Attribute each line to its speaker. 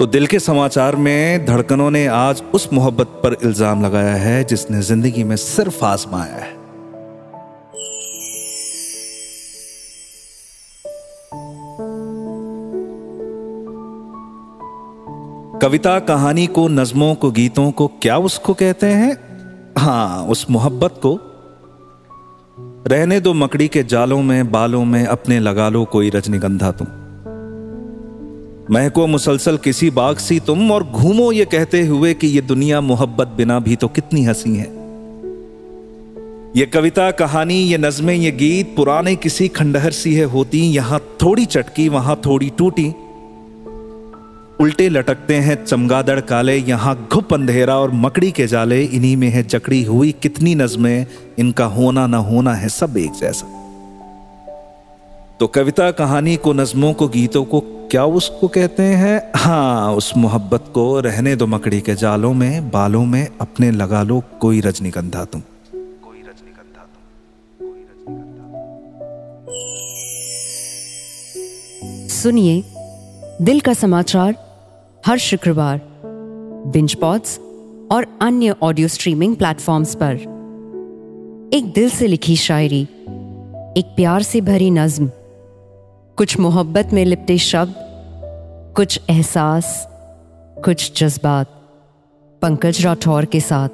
Speaker 1: तो दिल के समाचार में धड़कनों ने आज उस मोहब्बत पर इल्ज़ाम लगाया है जिसने ज़िंदगी में सिर्फ़ आजमाया है। कविता कहानी को, नज्मों को, गीतों को क्या उसको कहते हैं? हाँ, उस मोहब्बत को। रहने दो मकड़ी के जालों में, बालों में, अपने लगा लो कोई रजनीगंधा तुम। महको मुसलसल किसी बाग सी तुम और घूमो ये कहते हुए कि ये दुनिया मोहब्बत बिना भी तो कितनी हँसी है। ये कविता, कहानी, ये नज़में, ये गीत, पुराने किसी खंडहर सी है होती, यहाँ थोड़ी चटकी, वहाँ थोड़ी टूटी। उल्टे लटकते हैं चमगादड़ काले, यहाँ घुप अंधेरा और मकड़ी के जाले, इन्हीं में है जकड़ी हुई कितनी नज़में, इनका होना ना होना है सब एक जैसा। तो कविता कहानी को, नज़मों को, गीतों को क्या उसको कहते हैं? हाँ उस मोहब्बत को रहने दो मकड़ी के जालों में, बालों में, अपने लगा लो कोई रजनीगंधा तुम।
Speaker 2: सुनिए दिल का समाचार हर शुक्रवार बिंज पॉट्स और अन्य ऑडियो स्ट्रीमिंग प्लेटफॉर्म्स पर। एक दिल से लिखी शायरी, एक प्यार से भरी नज्म। कुछ मोहब्बत में लिपटे शब्द कुछ एहसास कुछ जज्बात पंकज राठौर के साथ।